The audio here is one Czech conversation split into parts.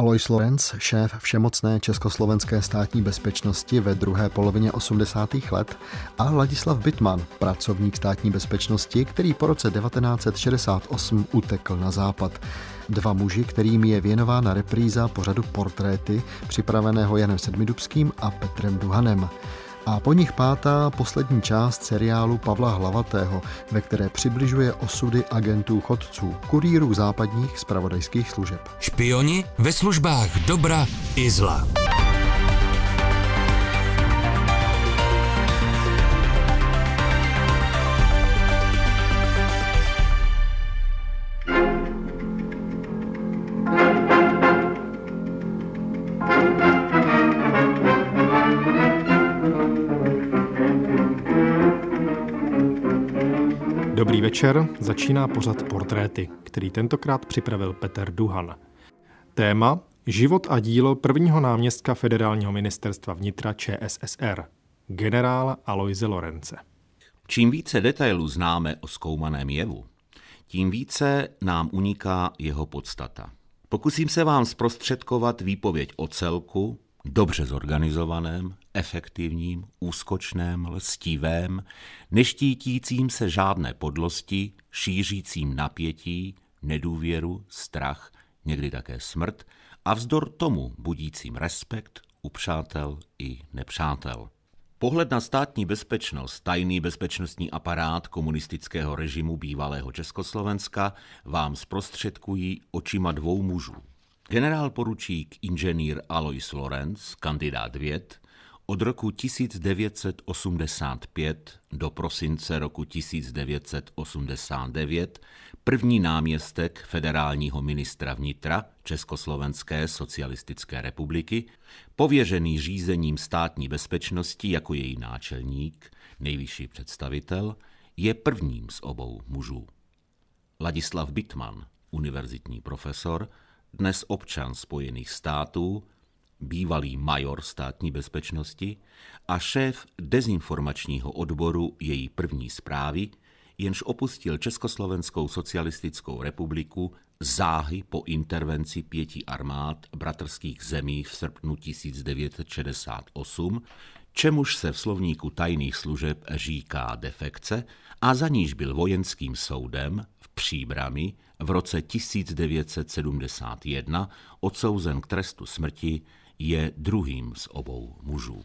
Alois Lorenz, šéf všemocné československé státní bezpečnosti ve druhé polovině 80. let a Ladislav Bitman, pracovník státní bezpečnosti, který po roce 1968 utekl na západ. Dva muži, kterým je věnována repríza pořadu Portréty, připraveného Janem Sedmidubským a Petrem Duhanem a po nich pátá poslední část seriálu Pavla Hlavatého, ve které přibližuje osudy agentů chodců, kurýrů západních spravodajských služeb. Špioni ve službách dobra i zla. Večer, začíná pořad Portréty, který tentokrát připravil Petr Duhan. Téma Život a dílo prvního náměstka federálního ministerstva vnitra ČSSR, generála Aloise Lorence. Čím více detailů známe o zkoumaném jevu, tím více nám uniká jeho podstata. Pokusím se vám zprostředkovat výpověď o celku, dobře zorganizovaném, efektivním, úskočném, lstivém, neštítícím se žádné podlosti, šířícím napětí, nedůvěru, strach, někdy také smrt a vzdor tomu budícím respekt u přátel i nepřátel. Pohled na státní bezpečnost, tajný bezpečnostní aparát komunistického režimu bývalého Československa vám zprostředkují očima dvou mužů. Generál poručík inženýr Alois Lorenz, kandidát věd, od roku 1985 do prosince roku 1989 první náměstek federálního ministra vnitra Československé socialistické republiky, pověřený řízením státní bezpečnosti jako její náčelník, nejvyšší představitel, je prvním z obou mužů. Ladislav Bitman, univerzitní profesor, dnes občan Spojených států, bývalý major státní bezpečnosti a šéf dezinformačního odboru její první zprávy, jenž opustil Československou socialistickou republiku záhy po intervenci pěti armád bratrských zemí v srpnu 1968, čemuž se v slovníku tajných služeb říká defekce a za níž byl vojenským soudem v Příbrami v roce 1971 odsouzen k trestu smrti je druhým z obou mužů.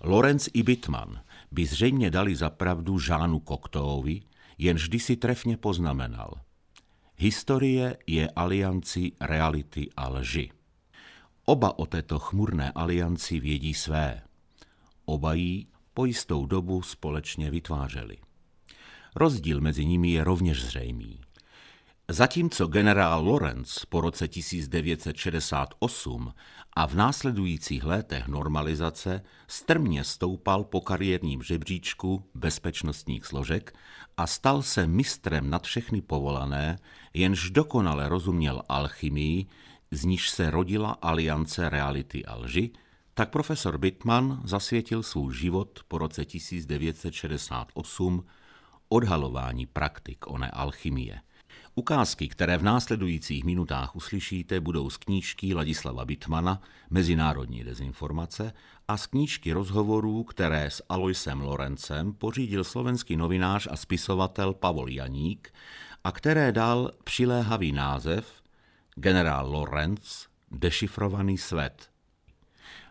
Lorenz i Bitman by zřejmě dali za pravdu Žánu Koktoovi, jenž vždy si trefně poznamenal. Historie je alianci reality a lži. Oba o této chmurné alianci vědí své. Oba jí po jistou dobu společně vytvářeli. Rozdíl mezi nimi je rovněž zřejmý. Zatímco generál Lorenz po roce 1968 a v následujících letech normalizace strmě stoupal po kariérním žebříčku bezpečnostních složek a stal se mistrem nad všechny povolané, jenž dokonale rozuměl alchymii, z níž se rodila aliance reality a lži, tak profesor Bittman zasvětil svůj život po roce 1968 odhalování praktik oné alchymie – Ukázky, které v následujících minutách uslyšíte, budou z knížky Ladislava Bitmana Mezinárodní dezinformace a z knížky rozhovorů, které s Aloisem Lorencem pořídil slovenský novinář a spisovatel Pavol Janík a které dal přiléhavý název Generál Lorenz Dešifrovaný svět.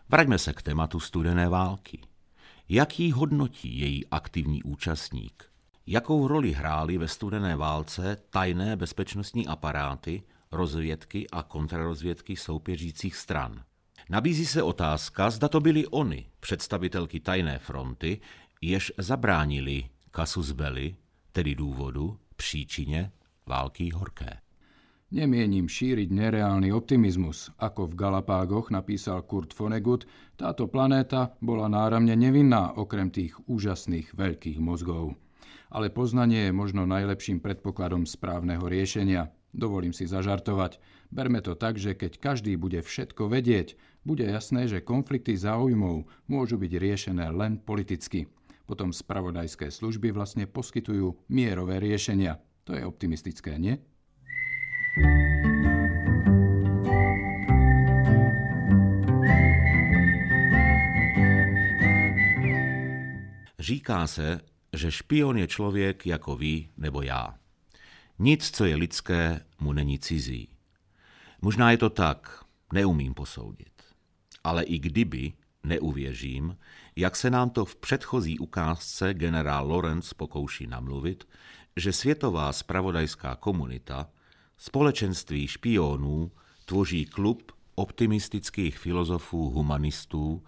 Vraťme se k tématu studené války. Jaký hodnotí její aktivní účastník – Jakou roli hrály ve studené válce tajné bezpečnostní aparáty, rozvědky a kontrarozvědky soupeřících stran? Nabízí se otázka, zda to byly oni, představitelky tajné fronty, jež zabránili kasus belli, tedy důvodu, příčině války horké. Nemienim šíriť nereálny optimizmus. Ako v Galapágoch napísal Kurt Vonnegut, táto planéta bola náramne nevinná okrem tých úžasných veľkých mozgov ale poznanie je možno najlepším predpokladom správneho riešenia. Dovolím si zažartovať. Berme to tak, že keď každý bude všetko vedieť, bude jasné, že konflikty záujmov môžu byť riešené len politicky. Potom spravodajské služby vlastne poskytujú mierové riešenia. To je optimistické, nie? Říká se, že špion je člověk jako vy nebo já. Nic, co je lidské, mu není cizí. Možná je to tak, neumím posoudit. Ale i kdyby, neuvěřím, jak se nám to v předchozí ukázce generál Lorenz pokouší namluvit, že světová spravodajská komunita, společenství špionů, tvoří klub optimistických filozofů humanistů,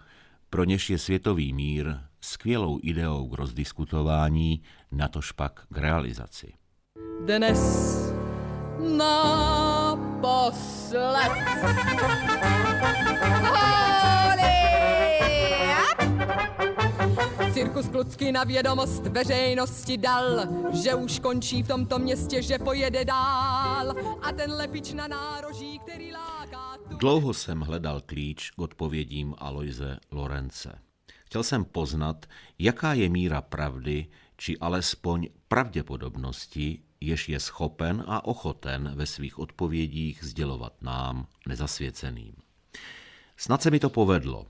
pro něž je světový mír skvělou ideou k rozdiskutování, natož pak k realizaci. Dnes naposled. Cirkus Klucky na vědomost veřejnosti dal, že už končí v tomto městě, že pojede dál. A ten lepič na nároží, který láká... Tu... Dlouho jsem hledal klíč k odpovědím Aloise Lorence. Chtěl jsem poznat, jaká je míra pravdy, či alespoň pravděpodobnosti, jež je schopen a ochoten ve svých odpovědích sdělovat nám, nezasvěceným. Snad se mi to povedlo.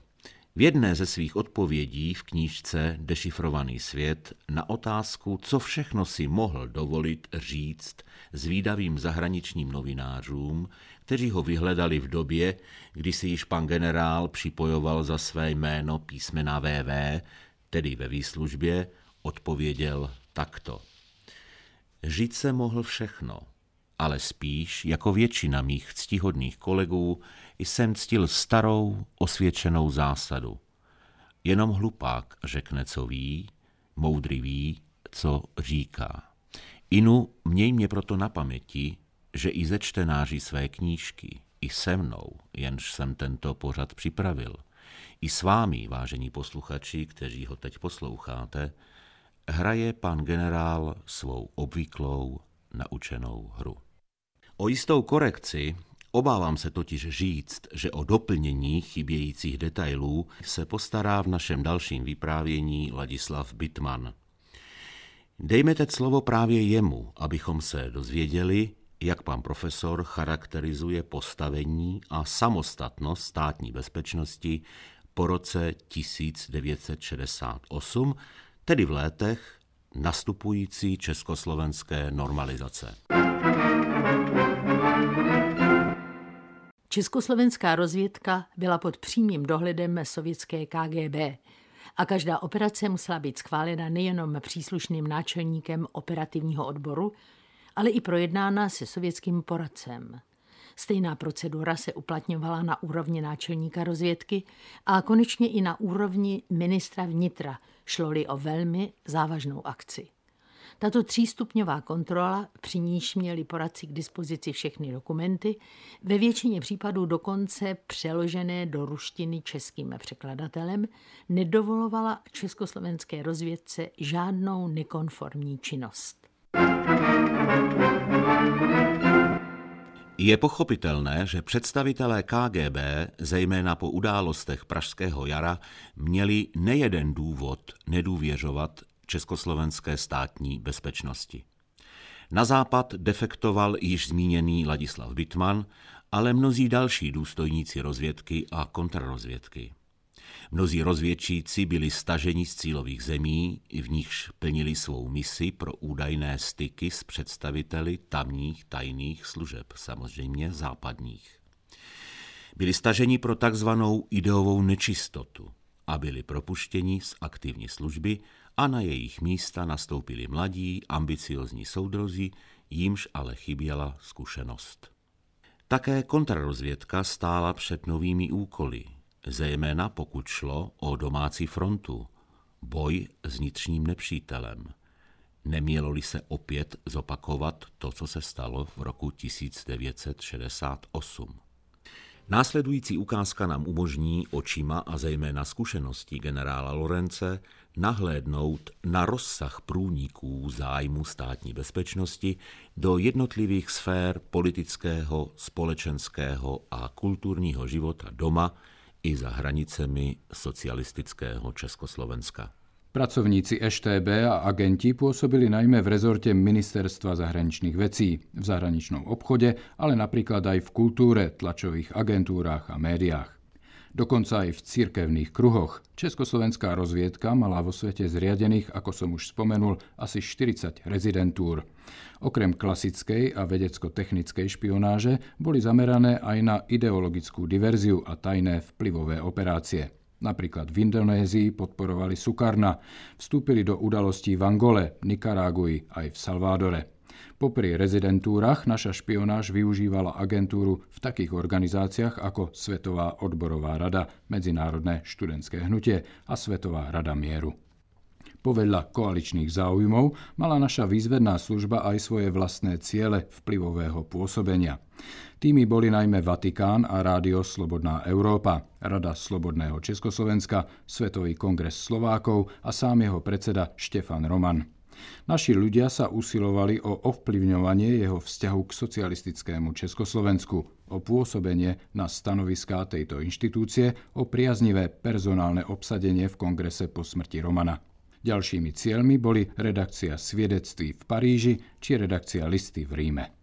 V jedné ze svých odpovědí v knížce Dešifrovaný svět na otázku, co všechno si mohl dovolit říct zvídavým zahraničním novinářům, kteří ho vyhledali v době, kdy si již pan generál připojoval za své jméno písmena VV, tedy ve výslužbě, odpověděl takto. Žít se mohl všechno, ale spíš, jako většina mých ctihodných kolegů, jsem ctil starou, osvědčenou zásadu. Jenom hlupák řekne, co ví, moudrý ví, co říká. Inu, měj mě proto na paměti, že i ze čtenáři své knížky, i se mnou, jenž jsem tento pořad připravil, i s vámi, vážení posluchači, kteří ho teď posloucháte, hraje pan generál svou obvyklou naučenou hru. O jistou korekci Obávám se totiž říct, že o doplnění chybějících detailů se postará v našem dalším vyprávění Ladislav Bitman. Dejme teď slovo právě jemu, abychom se dozvěděli, jak pan profesor charakterizuje postavení a samostatnost státní bezpečnosti po roce 1968, tedy v létech nastupující československé normalizace. Československá rozvědka byla pod přímým dohledem sovětské KGB a každá operace musela být schválena nejenom příslušným náčelníkem operativního odboru, ale i projednána se sovětským poradcem. Stejná procedura se uplatňovala na úrovni náčelníka rozvědky a konečně i na úrovni ministra vnitra, šlo-li o velmi závažnou akci. Tato třístupňová kontrola, při níž měli poradci k dispozici všechny dokumenty, ve většině případů dokonce přeložené do ruštiny českým překladatelem, nedovolovala československé rozvědce žádnou nekonformní činnost. Je pochopitelné, že představitelé KGB, zejména po událostech Pražského jara, měli nejeden důvod nedůvěřovat československé státní bezpečnosti. Na západ defektoval již zmíněný Ladislav Bitman, ale mnozí další důstojníci rozvědky a kontrarozvědky. Mnozí rozvědčíci byli staženi z cílových zemí, v nichž plnili svou misi pro údajné styky s představiteli tamních tajných služeb, samozřejmě západních. Byli staženi pro takzvanou ideovou nečistotu a byli propuštěni z aktivní služby a na jejich místa nastoupili mladí, ambiciozní soudrozi, jímž ale chyběla zkušenost. Také kontrarozvědka stála před novými úkoly, zejména pokud šlo o domácí frontu, boj s vnitřním nepřítelem. Nemělo-li se opět zopakovat to, co se stalo v roku 1968. Následující ukázka nám umožní očima a zejména zkušeností generála Lorence nahlédnout na rozsah průniků zájmu státní bezpečnosti do jednotlivých sfér politického, společenského a kulturního života doma i za hranicemi socialistického Československa. Pracovníci EŠTB a agenti pôsobili najmä v rezorte Ministerstva zahraničných vecí, v zahraničnom obchode, ale napríklad aj v kultúre, tlačových agentúrách a médiách. dokonca aj v cirkevných kruhoch. Československá rozviedka mala vo svete zriadených, ako som už spomenul, asi 40 rezidentúr. Okrem klasickej a vedecko-technickej špionáže boli zamerané aj na ideologickú diverziu a tajné vplyvové operácie. Napríklad v Indonézii podporovali Sukarna, vstúpili do udalostí v Angole, Nikaragui aj v Salvádore. Popri rezidentúrach naša špionáž využívala agentúru v takých organizáciách ako Svetová odborová rada, Medzinárodné študentské hnutie a Svetová rada mieru. Povedľa koaličných záujmov mala naša výzvedná služba aj svoje vlastné ciele vplyvového pôsobenia. Tými boli najmä Vatikán a Rádio Slobodná Európa, Rada Slobodného Československa, Svetový kongres Slovákov a sám jeho predseda Štefan Roman. Naši ľudia sa usilovali o ovplyvňovanie jeho vzťahu k socialistickému Československu, o pôsobenie na stanoviská tejto inštitúcie, o priaznivé personálne obsadenie v kongrese po smrti Romana. Ďalšími cieľmi boli redakcia svedectví v Paríži či redakcia listy v Ríme.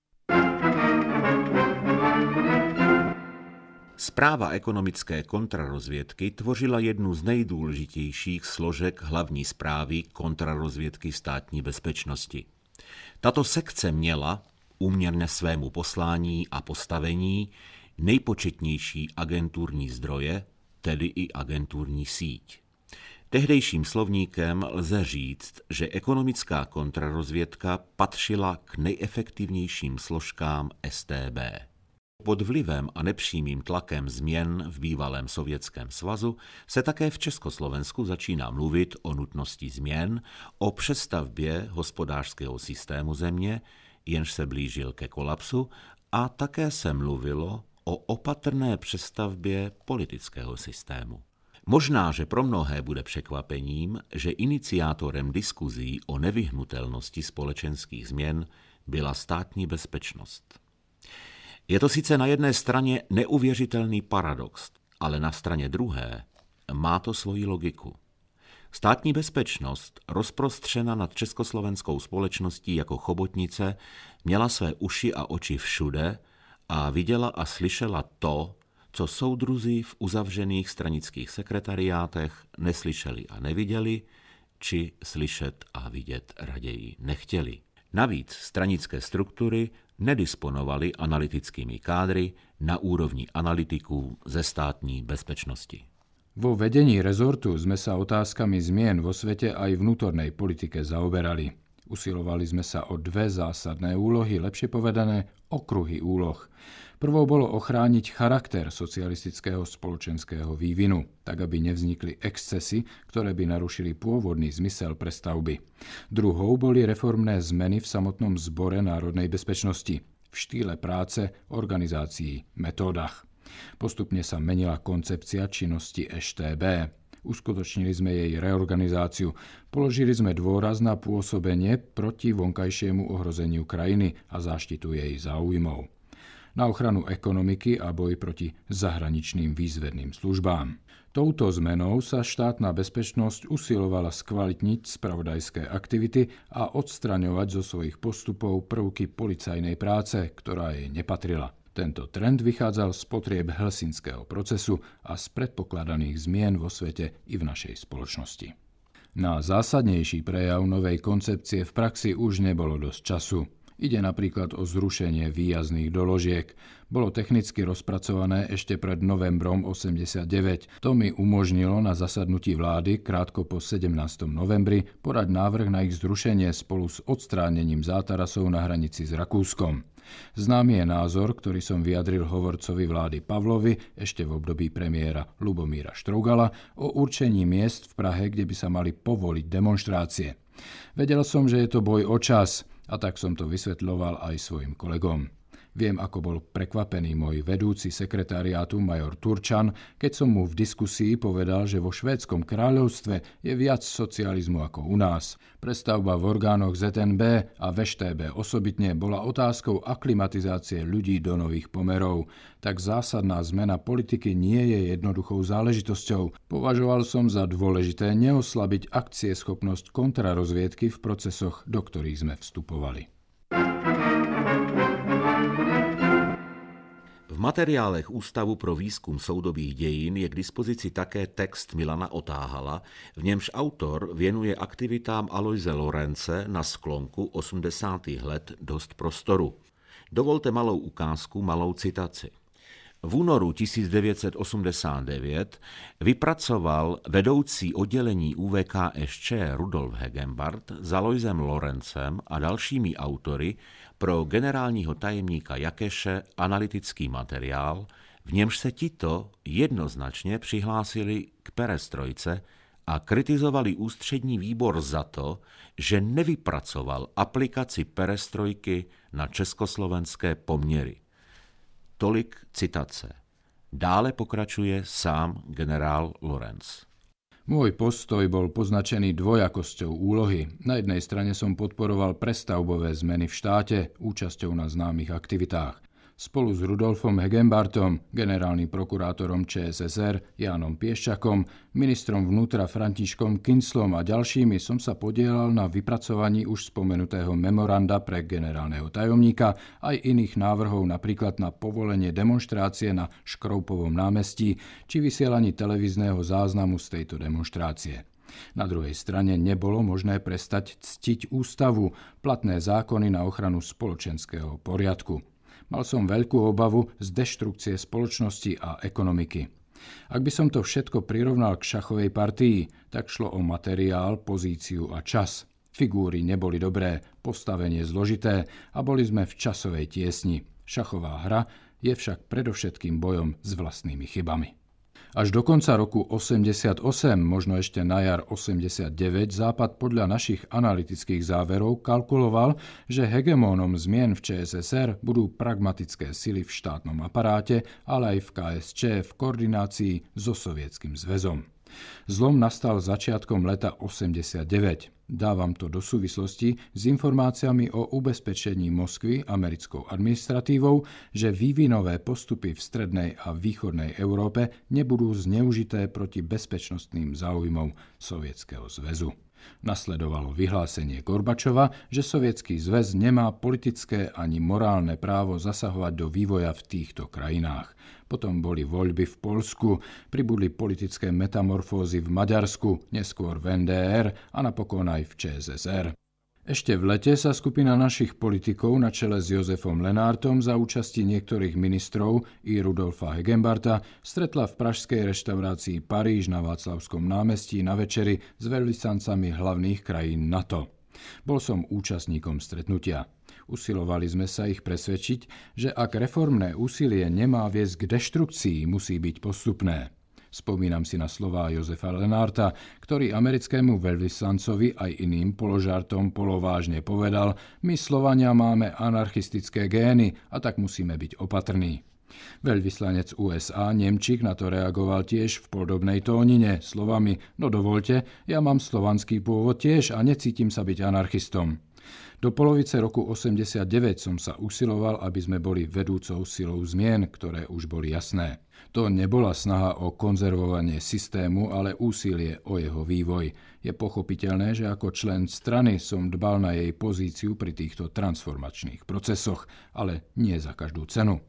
Zpráva ekonomické kontrarozvědky tvořila jednu z nejdůležitějších složek hlavní zprávy kontrarozvědky státní bezpečnosti. Tato sekce měla, úměrně svému poslání a postavení, nejpočetnější agenturní zdroje, tedy i agenturní síť. Tehdejším slovníkem lze říct, že ekonomická kontrarozvědka patřila k nejefektivnějším složkám STB. Pod vlivem a nepřímým tlakem změn v bývalém Sovětském svazu se také v Československu začíná mluvit o nutnosti změn, o přestavbě hospodářského systému země, jenž se blížil ke kolapsu, a také se mluvilo o opatrné přestavbě politického systému. Možná, že pro mnohé bude překvapením, že iniciátorem diskuzí o nevyhnutelnosti společenských změn byla státní bezpečnost. Je to sice na jedné straně neuvěřitelný paradox, ale na straně druhé má to svoji logiku. Státní bezpečnost, rozprostřena nad československou společností jako chobotnice, měla své uši a oči všude a viděla a slyšela to, co soudruzí v uzavřených stranických sekretariátech neslyšeli a neviděli, či slyšet a vidět raději nechtěli. Navíc stranické struktury nedisponovaly analytickými kádry na úrovni analytiků ze státní bezpečnosti. Vo vedení rezortu sme sa otázkami zmien vo svete aj vnútornej politike zaoberali. Usilovali sme sa o dve zásadné úlohy, lepšie povedané okruhy úloh. Prvou bolo ochrániť charakter socialistického spoločenského vývinu, tak aby nevznikli excesy, ktoré by narušili pôvodný zmysel prestavby. Druhou boli reformné zmeny v samotnom zbore národnej bezpečnosti, v štýle práce, organizácií, metódach. Postupne sa menila koncepcia činnosti EŠTB. Uskutočnili sme jej reorganizáciu. Položili sme dôraz na pôsobenie proti vonkajšiemu ohrozeniu krajiny a záštitu jej záujmov na ochranu ekonomiky a boj proti zahraničným výzvedným službám. Touto zmenou sa štátna bezpečnosť usilovala skvalitniť spravodajské aktivity a odstraňovať zo svojich postupov prvky policajnej práce, ktorá jej nepatrila. Tento trend vychádzal z potrieb helsinského procesu a z predpokladaných zmien vo svete i v našej spoločnosti. Na zásadnejší prejav novej koncepcie v praxi už nebolo dosť času. Ide napríklad o zrušenie výjazných doložiek. Bolo technicky rozpracované ešte pred novembrom 89. To mi umožnilo na zasadnutí vlády krátko po 17. novembri podať návrh na ich zrušenie spolu s odstránením zátarasov na hranici s Rakúskom. Známy je názor, ktorý som vyjadril hovorcovi vlády Pavlovi ešte v období premiéra Lubomíra Štrougala o určení miest v Prahe, kde by sa mali povoliť demonstrácie. Vedel som, že je to boj o čas, a tak som to vysvetľoval aj svojim kolegom. Viem, ako bol prekvapený môj vedúci sekretariátu major Turčan, keď som mu v diskusii povedal, že vo švédskom kráľovstve je viac socializmu ako u nás. Prestavba v orgánoch ZNB a VŠTB osobitne bola otázkou aklimatizácie ľudí do nových pomerov. Tak zásadná zmena politiky nie je jednoduchou záležitosťou. Považoval som za dôležité neoslabiť akcieschopnosť kontrarozviedky v procesoch, do ktorých sme vstupovali. V materiálech Ústavu pro výzkum soudobých dějin je k dispozici také text Milana Otáhala, v němž autor věnuje aktivitám Aloise Lorence na sklonku 80. let dost prostoru. Dovolte malou ukázku, malou citaci. V únoru 1989 vypracoval vedoucí oddělení UVKSČ Rudolf Hegenbart s Aloisem Lorencem a dalšími autory pro generálního tajemníka Jakeše analytický materiál, v němž se tito jednoznačně přihlásili k perestrojce a kritizovali ústřední výbor za to, že nevypracoval aplikaci perestrojky na československé poměry. Tolik citace. Dále pokračuje sám generál Lorenz. Môj postoj bol poznačený dvojakosťou úlohy. Na jednej strane som podporoval prestavbové zmeny v štáte účasťou na známych aktivitách. Spolu s Rudolfom Hegenbartom, generálnym prokurátorom ČSSR Jánom Pieščakom, ministrom vnútra Františkom Kinslom a ďalšími som sa podielal na vypracovaní už spomenutého memoranda pre generálneho tajomníka aj iných návrhov napríklad na povolenie demonstrácie na Škroupovom námestí či vysielaní televízneho záznamu z tejto demonstrácie. Na druhej strane nebolo možné prestať ctiť ústavu, platné zákony na ochranu spoločenského poriadku. Mal som veľkú obavu z deštrukcie spoločnosti a ekonomiky. Ak by som to všetko prirovnal k šachovej partii, tak šlo o materiál, pozíciu a čas. Figúry neboli dobré, postavenie zložité a boli sme v časovej tiesni. Šachová hra je však predovšetkým bojom s vlastnými chybami. Až do konca roku 88, možno ešte na jar 89, Západ podľa našich analytických záverov kalkuloval, že hegemónom zmien v ČSSR budú pragmatické sily v štátnom aparáte, ale aj v KSČ v koordinácii so Sovietským zväzom. Zlom nastal začiatkom leta 89. Dávam to do súvislosti s informáciami o ubezpečení Moskvy americkou administratívou, že vývinové postupy v strednej a východnej Európe nebudú zneužité proti bezpečnostným záujmom Sovietskeho zväzu. Nasledovalo vyhlásenie Gorbačova, že Sovietský zväz nemá politické ani morálne právo zasahovať do vývoja v týchto krajinách. Potom boli voľby v Polsku, pribudli politické metamorfózy v Maďarsku, neskôr v NDR a napokon aj v ČSSR. Ešte v lete sa skupina našich politikov na čele s Jozefom Lenártom za účasti niektorých ministrov i Rudolfa Hegenbarta stretla v pražskej reštaurácii Paríž na Václavskom námestí na večeri s veľvyslancami hlavných krajín NATO. Bol som účastníkom stretnutia. Usilovali sme sa ich presvedčiť, že ak reformné úsilie nemá viesť k deštrukcii, musí byť postupné. Spomínam si na slová Jozefa Lenárta, ktorý americkému veľvyslancovi aj iným položartom polovážne povedal, my Slovania máme anarchistické gény a tak musíme byť opatrní. Veľvyslanec USA Nemčík na to reagoval tiež v podobnej tónine slovami No dovolte, ja mám slovanský pôvod tiež a necítim sa byť anarchistom. Do polovice roku 89 som sa usiloval, aby sme boli vedúcou silou zmien, ktoré už boli jasné. To nebola snaha o konzervovanie systému, ale úsilie o jeho vývoj. Je pochopiteľné, že ako člen strany som dbal na jej pozíciu pri týchto transformačných procesoch, ale nie za každú cenu.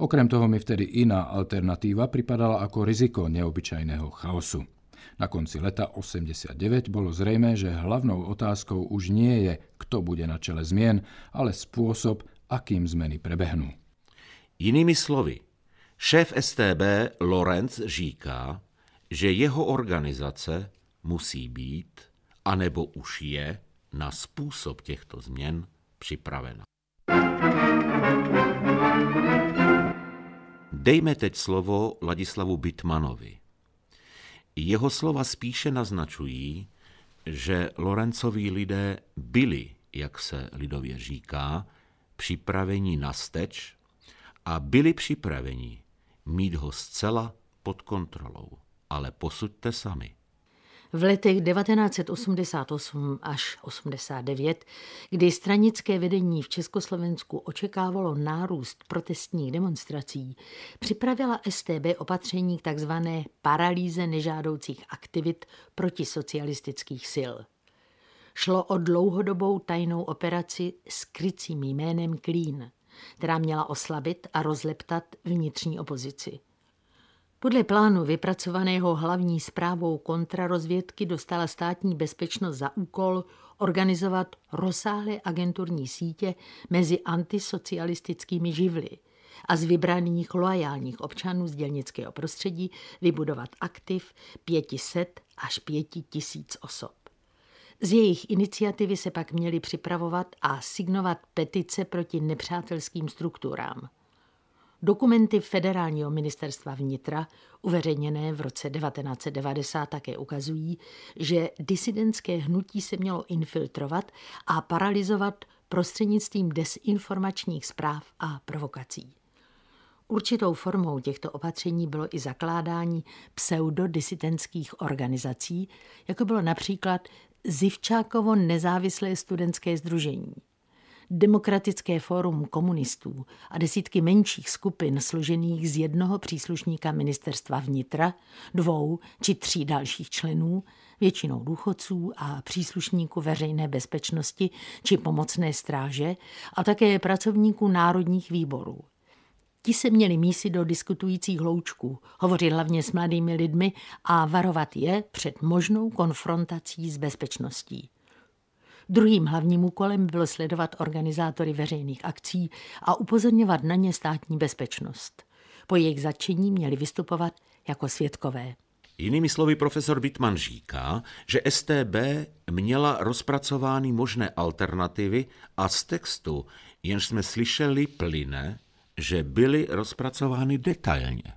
Okrem toho mi vtedy iná alternatíva pripadala ako riziko neobyčajného chaosu. Na konci leta 89 bolo zrejme, že hlavnou otázkou už nie je, kto bude na čele zmien, ale spôsob, akým zmeny prebehnú. Jinými slovy, šéf STB Lorenz říká, že jeho organizace musí být, anebo už je, na způsob těchto změn připravena. Dejme teď slovo Ladislavu Bitmanovi. Jeho slova spíše naznačují, že Lorencoví lidé byli, jak se lidově říká, připraveni na steč a byli připraveni mít ho zcela pod kontrolou. Ale posuďte sami. V letech 1988 až 89, kdy stranické vedení v Československu očekávalo nárůst protestních demonstrací, připravila STB opatření k tzv. paralýze nežádoucích aktivit proti socialistických sil. Šlo o dlouhodobou tajnou operaci s krycím jménem Klín – která měla oslabit a rozleptat vnitřní opozici. Podle plánu vypracovaného hlavní zprávou kontrarozvědky dostala státní bezpečnost za úkol organizovat rozsáhlé agenturní sítě mezi antisocialistickými živly a z vybraných loajálních občanů z dělnického prostředí vybudovat aktiv 500 až 5000 osob. Z jejich iniciativy se pak měly připravovat a signovat petice proti nepřátelským strukturám. Dokumenty federálního ministerstva vnitra, uveřejněné v roce 1990, také ukazují, že disidentské hnutí se mělo infiltrovat a paralizovat prostřednictvím desinformačních zpráv a provokací. Určitou formou těchto opatření bylo i zakládání pseudodisidentských organizací, jako bylo například Zivčákovo nezávislé studentské združení – Demokratické fórum komunistů a desítky menších skupin složených z jednoho příslušníka ministerstva vnitra, dvou či tří dalších členů, většinou důchodců a příslušníků veřejné bezpečnosti či pomocné stráže a také pracovníků národních výborů. Ti se měli mísit do diskutujících hloučků, hovořit hlavně s mladými lidmi a varovat je před možnou konfrontací s bezpečností. Druhým hlavním úkolem bylo sledovat organizátory veřejných akcí a upozorňovat na ně státní bezpečnost. Po jejich začení měli vystupovat jako svědkové. Jinými slovy profesor Bitman říká, že STB měla rozpracovány možné alternativy a z textu, jenž jsme slyšeli, plyne, že byly rozpracovány detailně.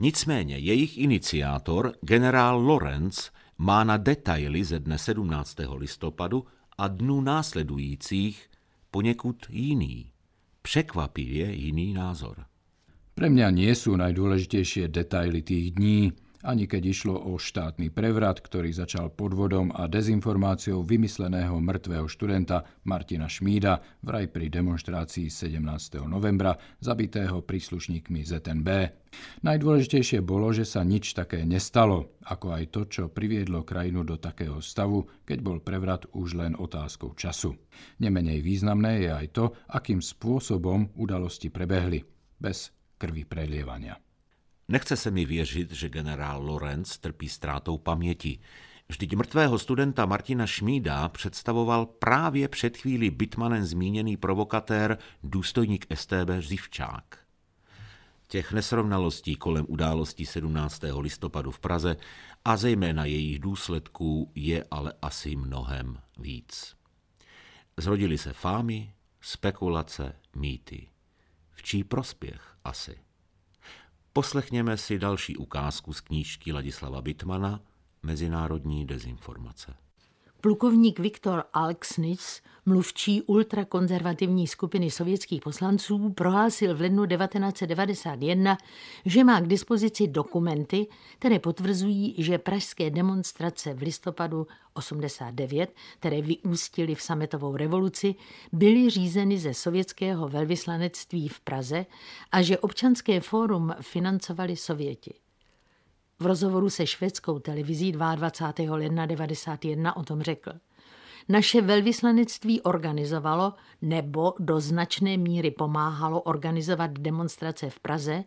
Nicméně jejich iniciátor, generál Lorenz, má na detaily ze dne 17. listopadu a dnů následujících poněkud jiný, překvapivě jiný názor. Pre mňa nie sú najdôležitejšie detaily tých dní, ani keď išlo o štátny prevrat, ktorý začal podvodom a dezinformáciou vymysleného mŕtvého študenta Martina Šmída vraj pri demonstrácii 17. novembra, zabitého príslušníkmi ZNB. Najdôležitejšie bolo, že sa nič také nestalo, ako aj to, čo priviedlo krajinu do takého stavu, keď bol prevrat už len otázkou času. Nemenej významné je aj to, akým spôsobom udalosti prebehli, bez krvi prelievania. Nechce se mi věřit, že generál Lorenz trpí ztrátou paměti. Vždyť mrtvého studenta Martina Šmída představoval právě před chvíli Bitmanem zmíněný provokatér, důstojník STB Zivčák. Těch nesrovnalostí kolem událostí 17. listopadu v Praze a zejména jejich důsledků je ale asi mnohem víc. Zrodili se fámy, spekulace, mýty. V čí prospěch asi? Poslechněme si další ukázku z knížky Ladislava Bitmana Mezinárodní dezinformace. Plukovník Viktor Alksnis, mluvčí ultrakonzervativní skupiny sovětských poslanců, prohlásil v lednu 1991, že má k dispozici dokumenty, které potvrzují, že pražské demonstrace v listopadu 89, které vyústily v sametovou revoluci, byly řízeny ze sovětského velvyslanectví v Praze a že občanské fórum financovali Sověti. V rozhovoru se švédskou televizí 22. ledna 1991 o tom řekl. Naše velvyslanectví organizovalo nebo do značné míry pomáhalo organizovat demonstrace v Praze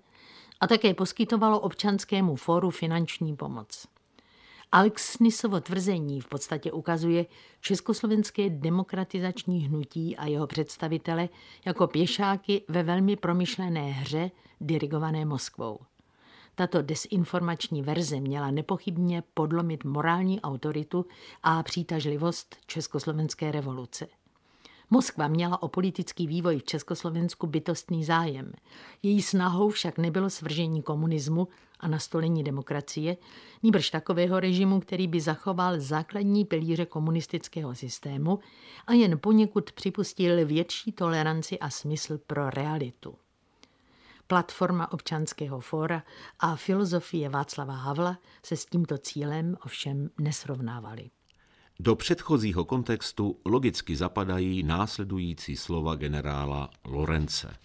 a také poskytovalo občanskému fóru finanční pomoc. Alex Nisovo tvrzení v podstatě ukazuje československé demokratizační hnutí a jeho představitele jako pěšáky ve velmi promyšlené hře dirigované Moskvou. Tato desinformační verze měla nepochybně podlomit morální autoritu a přitažlivost Československé revoluce. Moskva měla o politický vývoj v Československu bytostný zájem. Její snahou však nebylo svržení komunismu a nastolení demokracie, nýbrž takového režimu, který by zachoval základní pilíře komunistického systému a jen poněkud připustil větší toleranci a smysl pro realitu platforma občanského fóra a filozofie Václava Havla se s tímto cílem ovšem nesrovnávaly. Do předchozího kontextu logicky zapadají následující slova generála Lorence.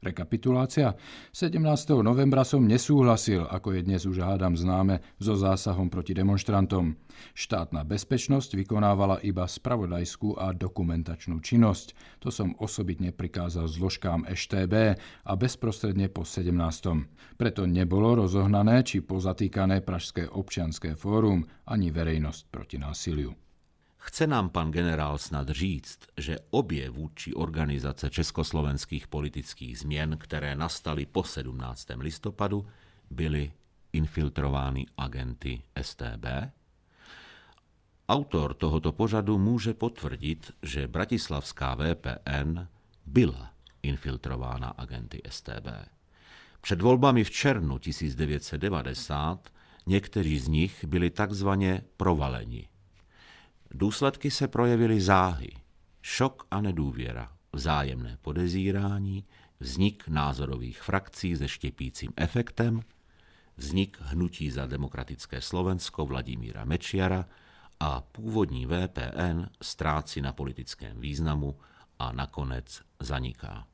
Rekapitulácia. 17. novembra som nesúhlasil, ako je dnes už hádam známe, so zásahom proti demonstrantom. Štátna bezpečnosť vykonávala iba spravodajskú a dokumentačnú činnosť. To som osobitne prikázal zložkám EŠTB a bezprostredne po 17. Preto nebolo rozohnané či pozatýkané Pražské občianské fórum ani verejnosť proti násiliu. Chce nám pan generál snad říct, že obě vůdčí organizace československých politických změn, které nastaly po 17. listopadu, byly infiltrovány agenty STB? Autor tohoto pořadu může potvrdit, že bratislavská VPN byla infiltrována agenty STB. Před volbami v červnu 1990 někteří z nich byli takzvaně provaleni Důsledky se projevily záhy, šok a nedůvěra, vzájemné podezírání, vznik názorových frakcí se štěpícím efektem, vznik hnutí za demokratické Slovensko Vladimíra Mečiara a původní VPN ztrácí na politickém významu a nakonec zaniká.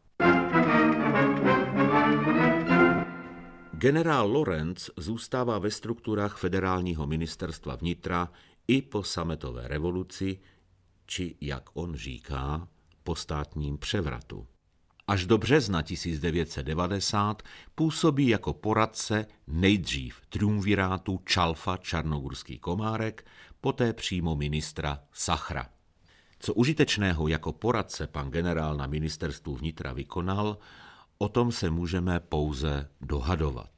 Generál Lorenz zůstává ve strukturách federálního ministerstva vnitra i po sametové revoluci, či, jak on říká, po státním převratu. Až do března 1990 působí jako poradce nejdřív triumvirátu Čalfa Čarnogurský Komárek, poté přímo ministra Sachra. Co užitečného jako poradce pan generál na ministerstvu vnitra vykonal, o tom se můžeme pouze dohadovat.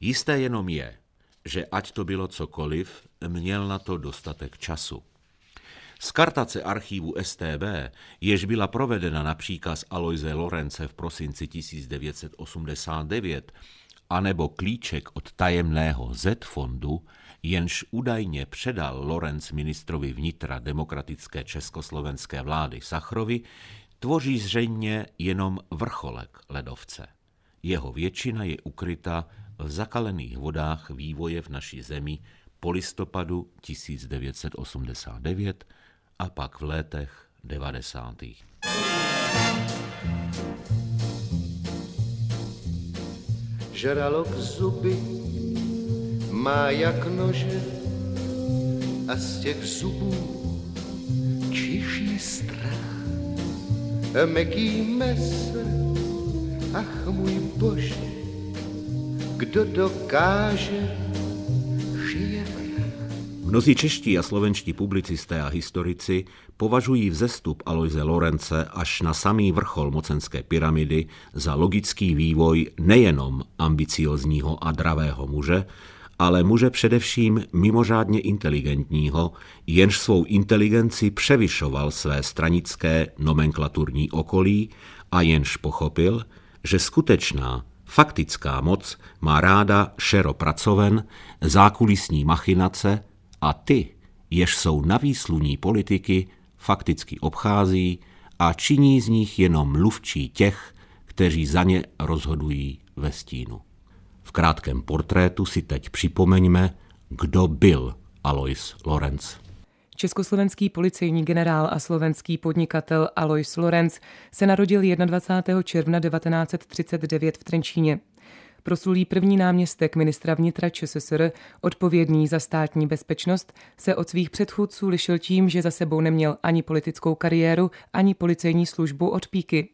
Jisté jenom je, že ať to bylo cokoliv, měl na to dostatek času. Z kartace archívu STB, jež byla provedena na příkaz Aloise Lorence v prosinci 1989, anebo klíček od tajemného Z-fondu, jenž údajně předal Lorenz ministrovi vnitra demokratické československé vlády Sachrovi, tvoří zřejmě jenom vrcholek ledovce. Jeho většina je ukryta v zakalených vodách vývoje v naší zemi po listopadu 1989 a pak v létech 90. Žralok zuby má jak nože a z těch zubů čiší strach. Meký mes, ach můj bože, kdo dokáže, Mnozí čeští a slovenští publicisté a historici považují vzestup Aloise Lorence až na samý vrchol mocenské pyramidy za logický vývoj nejenom ambiciozního a dravého muže, ale muže především mimořádně inteligentního, jenž svou inteligenci převyšoval své stranické nomenklaturní okolí a jenž pochopil, že skutečná Faktická moc má ráda šero pracoven, zákulisní machinace a ty, jež jsou na výsluní politiky, fakticky obchází a činí z nich jenom mluvčí těch, kteří za ně rozhodují ve stínu. V krátkém portrétu si teď připomeňme, kdo byl Alois Lorenz. Československý policejní generál a slovenský podnikatel Alois Lorenz se narodil 21. června 1939 v Trenčíně. Proslulý první náměstek ministra vnitra ČSSR, odpovědný za státní bezpečnost, se od svých předchůdců lišil tím, že za sebou neměl ani politickou kariéru, ani policejní službu od píky.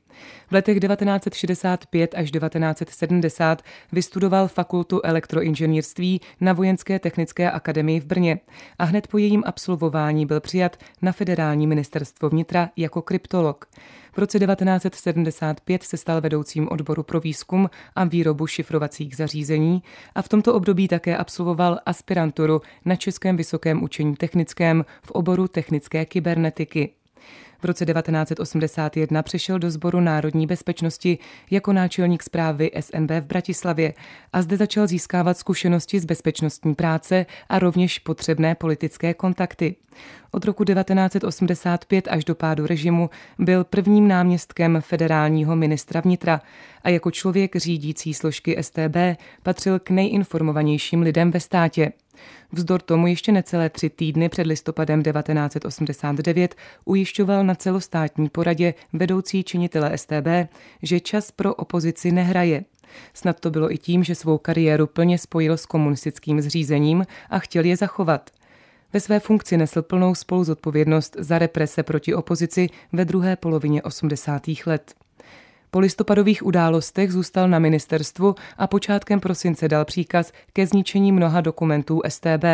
V letech 1965 až 1970 vystudoval fakultu elektroinženýrství na Vojenské technické akademii v Brně a hned po jejím absolvování byl přijat na federální ministerstvo vnitra jako kryptolog. V roce 1975 se stal vedoucím odboru pro výzkum a výrobu šifrovacích zařízení a v tomto období také absolvoval aspiranturu na Českém vysokém učení technickém v oboru technické kybernetiky. V roce 1981 přešel do sboru národní bezpečnosti jako náčelník zprávy SNB v Bratislavě a zde začal získávat zkušenosti z bezpečnostní práce a rovněž potřebné politické kontakty. Od roku 1985 až do pádu režimu byl prvním náměstkem federálního ministra vnitra a jako člověk řídící složky STB patřil k nejinformovanějším lidem ve státě. Vzdor tomu ještě necelé tři týdny před listopadem 1989 ujišťoval na celostátní poradě vedoucí činitele STB, že čas pro opozici nehraje. Snad to bylo i tím, že svou kariéru plně spojil s komunistickým zřízením a chtěl je zachovat. Ve své funkci nesl plnou spoluzodpovědnost za represe proti opozici ve druhé polovině 80. let. Po listopadových událostech zůstal na ministerstvu a počátkem prosince dal příkaz ke zničení mnoha dokumentů STB.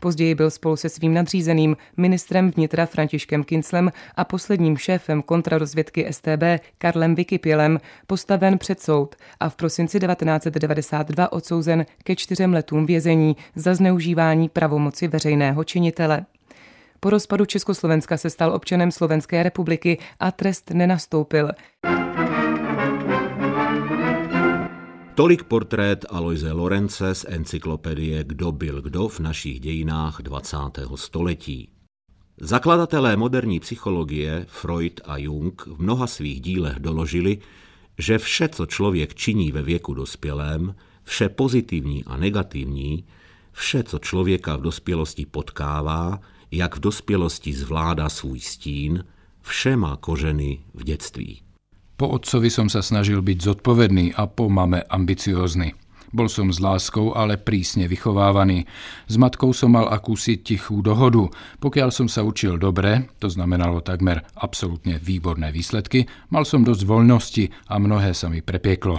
Později byl spolu se svým nadřízeným ministrem vnitra Františkem Kinclem a posledním šéfem kontrarozvědky STB Karlem Vykipělem postaven před soud a v prosinci 1992 odsouzen ke čtyřem letům vězení za zneužívání pravomoci veřejného činitele. Po rozpadu Československa se stal občanem Slovenské republiky a trest nenastoupil. Tolik portrét Aloise Lorence z encyklopedie Kdo byl kdo v našich dějinách 20. století. Zakladatelé moderní psychologie Freud a Jung v mnoha svých dílech doložili, že vše, co člověk činí ve věku dospělém, vše pozitivní a negativní, vše, co člověka v dospělosti potkává, jak v dospělosti zvládá svůj stín, vše má kořeny v dětství. Po otcovi som sa snažil byť zodpovedný a po mame ambiciózny. Bol som s láskou, ale prísne vychovávaný. S matkou som mal akúsi tichú dohodu. Pokiaľ som sa učil dobre, to znamenalo takmer absolútne výborné výsledky, mal som dosť voľnosti a mnohé sa mi prepieklo.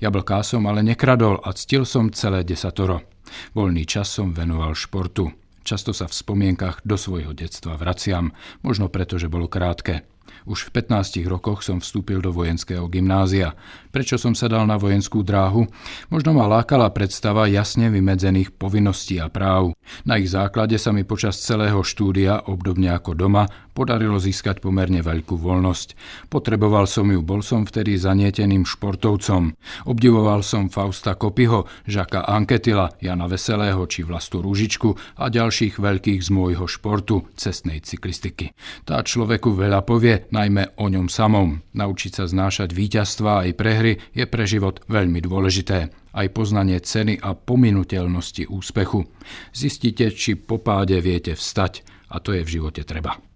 Jablká som ale nekradol a ctil som celé desatoro. Voľný čas som venoval športu. Často sa v spomienkach do svojho detstva vraciam, možno preto, že bolo krátke. Už v 15 rokoch som vstúpil do vojenského gymnázia. Prečo som sa dal na vojenskú dráhu? Možno ma lákala predstava jasne vymedzených povinností a práv. Na ich základe sa mi počas celého štúdia, obdobne ako doma, podarilo získať pomerne veľkú voľnosť. Potreboval som ju, bol som vtedy zanieteným športovcom. Obdivoval som Fausta Kopyho, Žaka Anketila, Jana Veselého či Vlastu Rúžičku a ďalších veľkých z môjho športu, cestnej cyklistiky. Tá človeku veľa povie, najmä o ňom samom. Naučiť sa znášať víťazstva aj prehry je pre život veľmi dôležité. Aj poznanie ceny a pominutelnosti úspechu. Zistíte, či po páde viete vstať a to je v živote treba.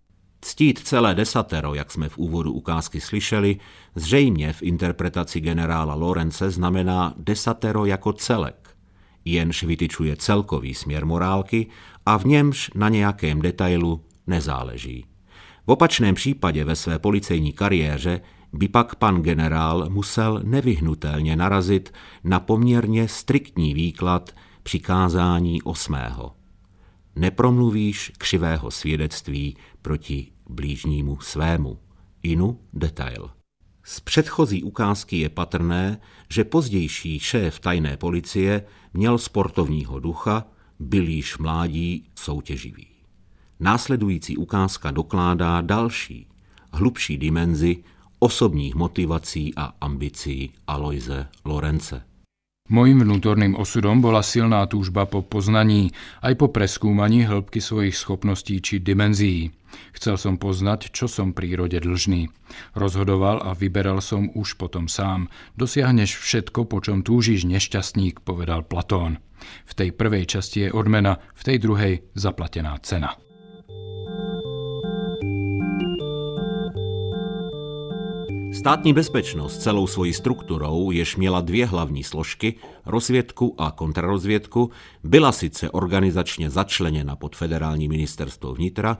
Ctít celé desatero, jak jsme v úvodu ukázky slyšeli, zřejmě v interpretaci generála Lorence znamená desatero jako celek, jenž vytyčuje celkový směr morálky a v němž na nějakém detailu nezáleží. V opačném případě ve své policejní kariéře by pak pan generál musel nevyhnutelně narazit na poměrně striktní výklad přikázání osmého. Nepromluvíš křivého svědectví proti blížnímu svému. Inu detail. Z předchozí ukázky je patrné, že pozdější šéf tajné policie měl sportovního ducha, byl již mládí soutěživý. Následující ukázka dokládá další, hlubší dimenzi osobních motivací a ambicí Aloise Lorence. Mojím vnútorným osudom bola silná túžba po poznaní, aj po preskúmaní hĺbky svojich schopností či dimenzií. Chcel som poznať, čo som prírode dlžný. Rozhodoval a vyberal som už potom sám. Dosiahneš všetko, po čom túžiš nešťastník, povedal Platón. V tej prvej časti je odmena, v tej druhej zaplatená cena. Státní bezpečnost celou svojí strukturou, jež měla dvě hlavní složky, rozvědku a kontrarozvědku, byla sice organizačně začleněna pod federální ministerstvo vnitra,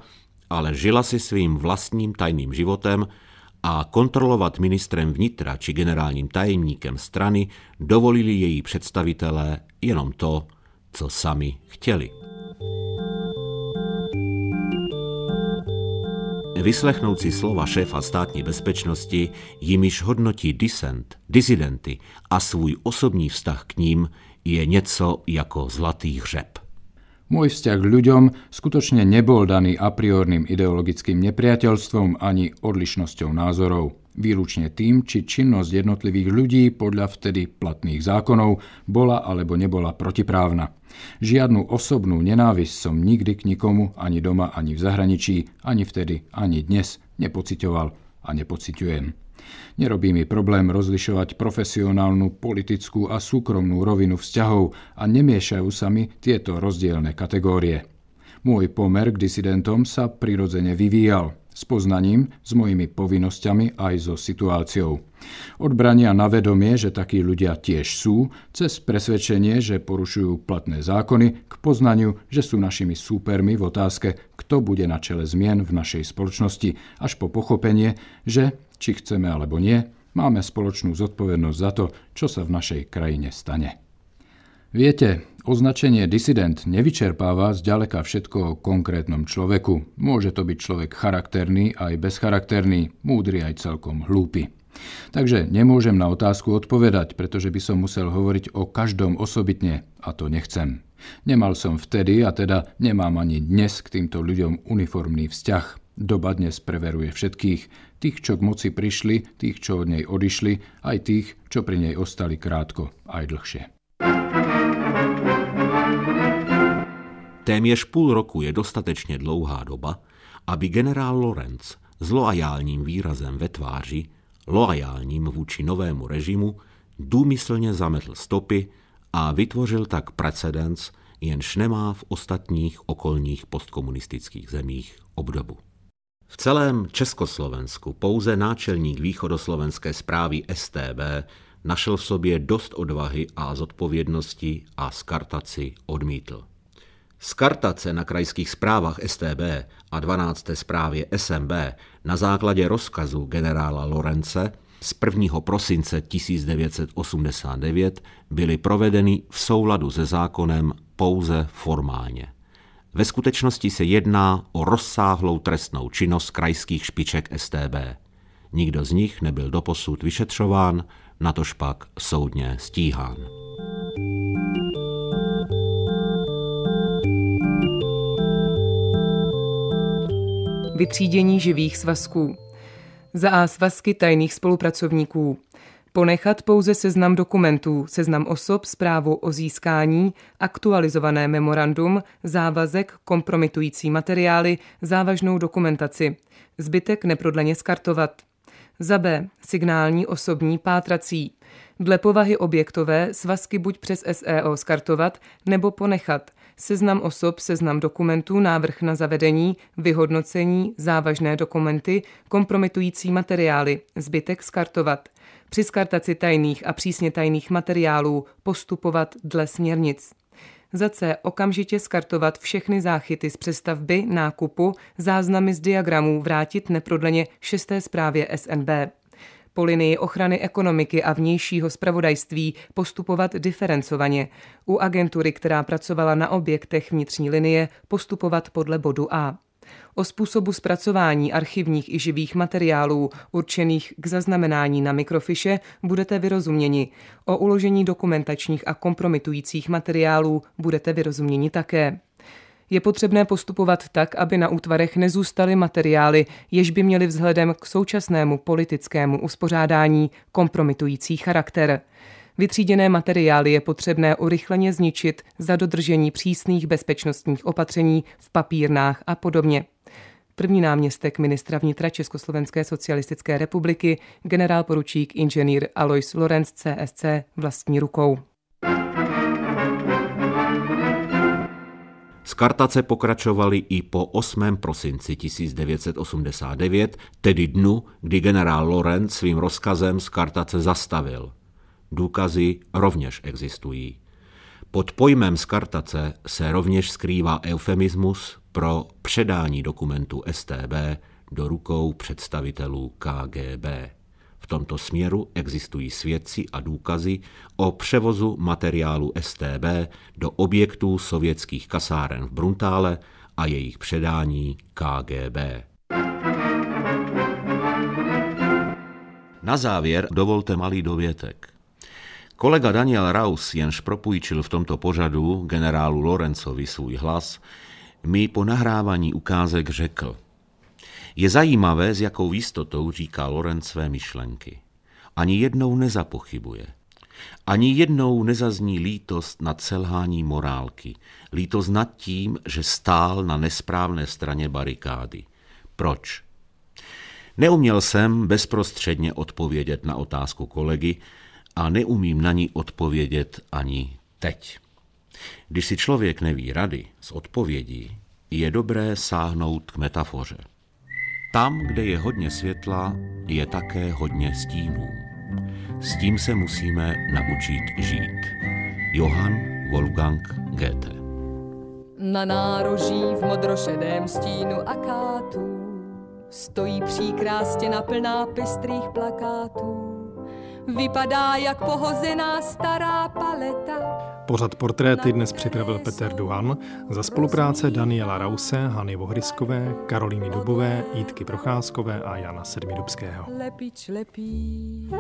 ale žila si svým vlastním tajným životem a kontrolovat ministrem vnitra či generálním tajemníkem strany dovolili její představitelé jenom to, co sami chtěli. Vyslechnout si slova šéfa státní bezpečnosti, jimiž hodnotí disent, disidenty a svůj osobní vztah k ním, je něco jako zlatý hřeb. Môj vzťah k ľuďom skutočne nebol daný a priorným ideologickým nepriateľstvom ani odlišnosťou názorov. Výlučne tým, či činnosť jednotlivých ľudí podľa vtedy platných zákonov bola alebo nebola protiprávna. Žiadnu osobnú nenávisť som nikdy k nikomu, ani doma, ani v zahraničí, ani vtedy, ani dnes nepocitoval a nepociťujem. Nerobí mi problém rozlišovať profesionálnu, politickú a súkromnú rovinu vzťahov a nemiešajú sa mi tieto rozdielne kategórie. Môj pomer k disidentom sa prirodzene vyvíjal. S poznaním, s mojimi povinnosťami aj so situáciou. Od brania na vedomie, že takí ľudia tiež sú, cez presvedčenie, že porušujú platné zákony, k poznaniu, že sú našimi súpermi v otázke, kto bude na čele zmien v našej spoločnosti, až po pochopenie, že, či chceme alebo nie, máme spoločnú zodpovednosť za to, čo sa v našej krajine stane. Viete, označenie disident nevyčerpáva zďaleka všetko o konkrétnom človeku. Môže to byť človek charakterný aj bezcharakterný, múdry aj celkom hlúpy. Takže nemôžem na otázku odpovedať, pretože by som musel hovoriť o každom osobitne a to nechcem. Nemal som vtedy a teda nemám ani dnes k týmto ľuďom uniformný vzťah. Doba dnes preveruje všetkých, tých, čo k moci prišli, tých, čo od nej odišli, aj tých, čo pri nej ostali krátko, aj dlhšie. Téměř půl roku je dostatečně dlouhá doba, aby generál Lorenz s loajálním výrazem ve tváři, loajálním vůči novému režimu, důmyslně zametl stopy a vytvořil tak precedens, jenž nemá v ostatních okolních postkomunistických zemích obdobu. V celém Československu pouze náčelník východoslovenské zprávy STB našel v sobě dost odvahy a zodpovědnosti a skartaci odmítl. Skartace na krajských zprávách STB a 12. zprávě SMB na základě rozkazu generála Lorence z 1. prosince 1989 byly provedeny v souladu se zákonem pouze formálně. Ve skutečnosti se jedná o rozsáhlou trestnou činnost krajských špiček STB. Nikdo z nich nebyl doposud vyšetřován, natož pak soudně stíhán. Vytřídění živých svazků. Za A svazky tajných spolupracovníků. Ponechat pouze seznam dokumentů, seznam osob, zprávu o získání, aktualizované memorandum, závazek, kompromitující materiály, závažnou dokumentaci. Zbytek neprodleně skartovat. Za B. Signální, osobní, pátrací. Dle povahy objektové svazky buď přes SEO skartovat nebo ponechat. Seznam osob, seznam dokumentů, návrh na zavedení, vyhodnocení, závažné dokumenty, kompromitující materiály, zbytek skartovat. Při skartaci tajných a přísně tajných materiálů postupovat dle směrnic. Za C okamžitě skartovat všechny záchyty z přestavby, nákupu, záznamy z diagramů vrátit neprodleně šesté zprávě SNB. Po linii ochrany ekonomiky a vnějšího spravodajství postupovat diferencovaně. U agentury, která pracovala na objektech vnitřní linie, postupovat podle bodu A o způsobu zpracování archivních i živých materiálů určených k zaznamenání na mikrofiše budete vyrozuměni. O uložení dokumentačních a kompromitujících materiálů budete vyrozuměni také. Je potřebné postupovat tak, aby na útvarech nezůstaly materiály, jež by měly vzhledem k současnému politickému uspořádání kompromitující charakter. Vytříděné materiály je potřebné urychleně zničit za dodržení přísných bezpečnostních opatření v papírnách a podobně. První náměstek ministra vnitra Československé socialistické republiky, generál poručík inženýr Alois Lorenz CSC vlastní rukou. Skartace pokračovaly i po 8. prosinci 1989, tedy dnu, kdy generál Lorenz svým rozkazem skartace zastavil. Důkazy rovněž existují. Pod pojmem skartace se rovněž skrývá eufemismus pro předání dokumentu STB do rukou představitelů KGB. V tomto směru existují svědci a důkazy o převozu materiálu STB do objektů sovětských kasáren v Bruntále a jejich předání KGB. Na závěr dovolte malý dovětek. Kolega Daniel Raus, jenž propůjčil v tomto pořadu generálu Lorencovi svůj hlas, mi po nahrávání ukázek řekl. Je zajímavé, s jakou jistotou říká Lorenz své myšlenky. Ani jednou nezapochybuje. Ani jednou nezazní lítost nad selhání morálky, lítost nad tím, že stál na nesprávné straně barikády. Proč? Neuměl jsem bezprostředně odpovědět na otázku kolegy, a neumím na ní odpovědět ani teď. Když si člověk neví rady s odpovědí, je dobré sáhnout k metafoře. Tam, kde je hodně světla, je také hodně stínů. S tím se musíme naučit žít. Johann Wolfgang Goethe Na nároží v modrošedém stínu akátů stojí příkrá stěna plná pestrých plakátů. Vypadá jak pohozená stará paleta. Pořad portréty dnes připravil Petr Duhan za spolupráce Daniela Rause, Hany Vohryskové, Karolíny Dubové, Jítky Procházkové a Jana Sedmidubského. Lepič lepí,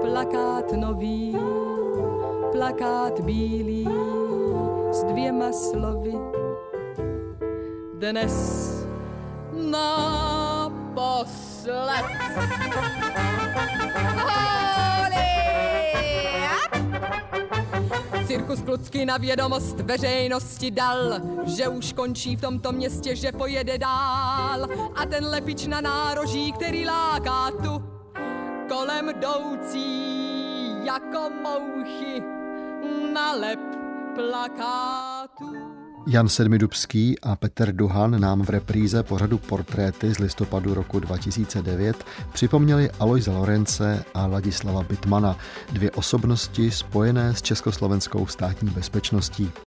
plakát nový, plakát bílý s dvěma slovy. Dnes naposled. Cirkus Klucky na vědomost veřejnosti dal, že už končí v tomto městě, že pojede dál. A ten lepič na nároží, který láká tu kolem jdoucí jako mouchy na lep plakátů. Jan Sedmidubský a Petr Duhan nám v repríze pořadu Portréty z listopadu roku 2009 připomněli Alojza Lorence a Ladislava Bitmana, dvě osobnosti spojené s československou státní bezpečností.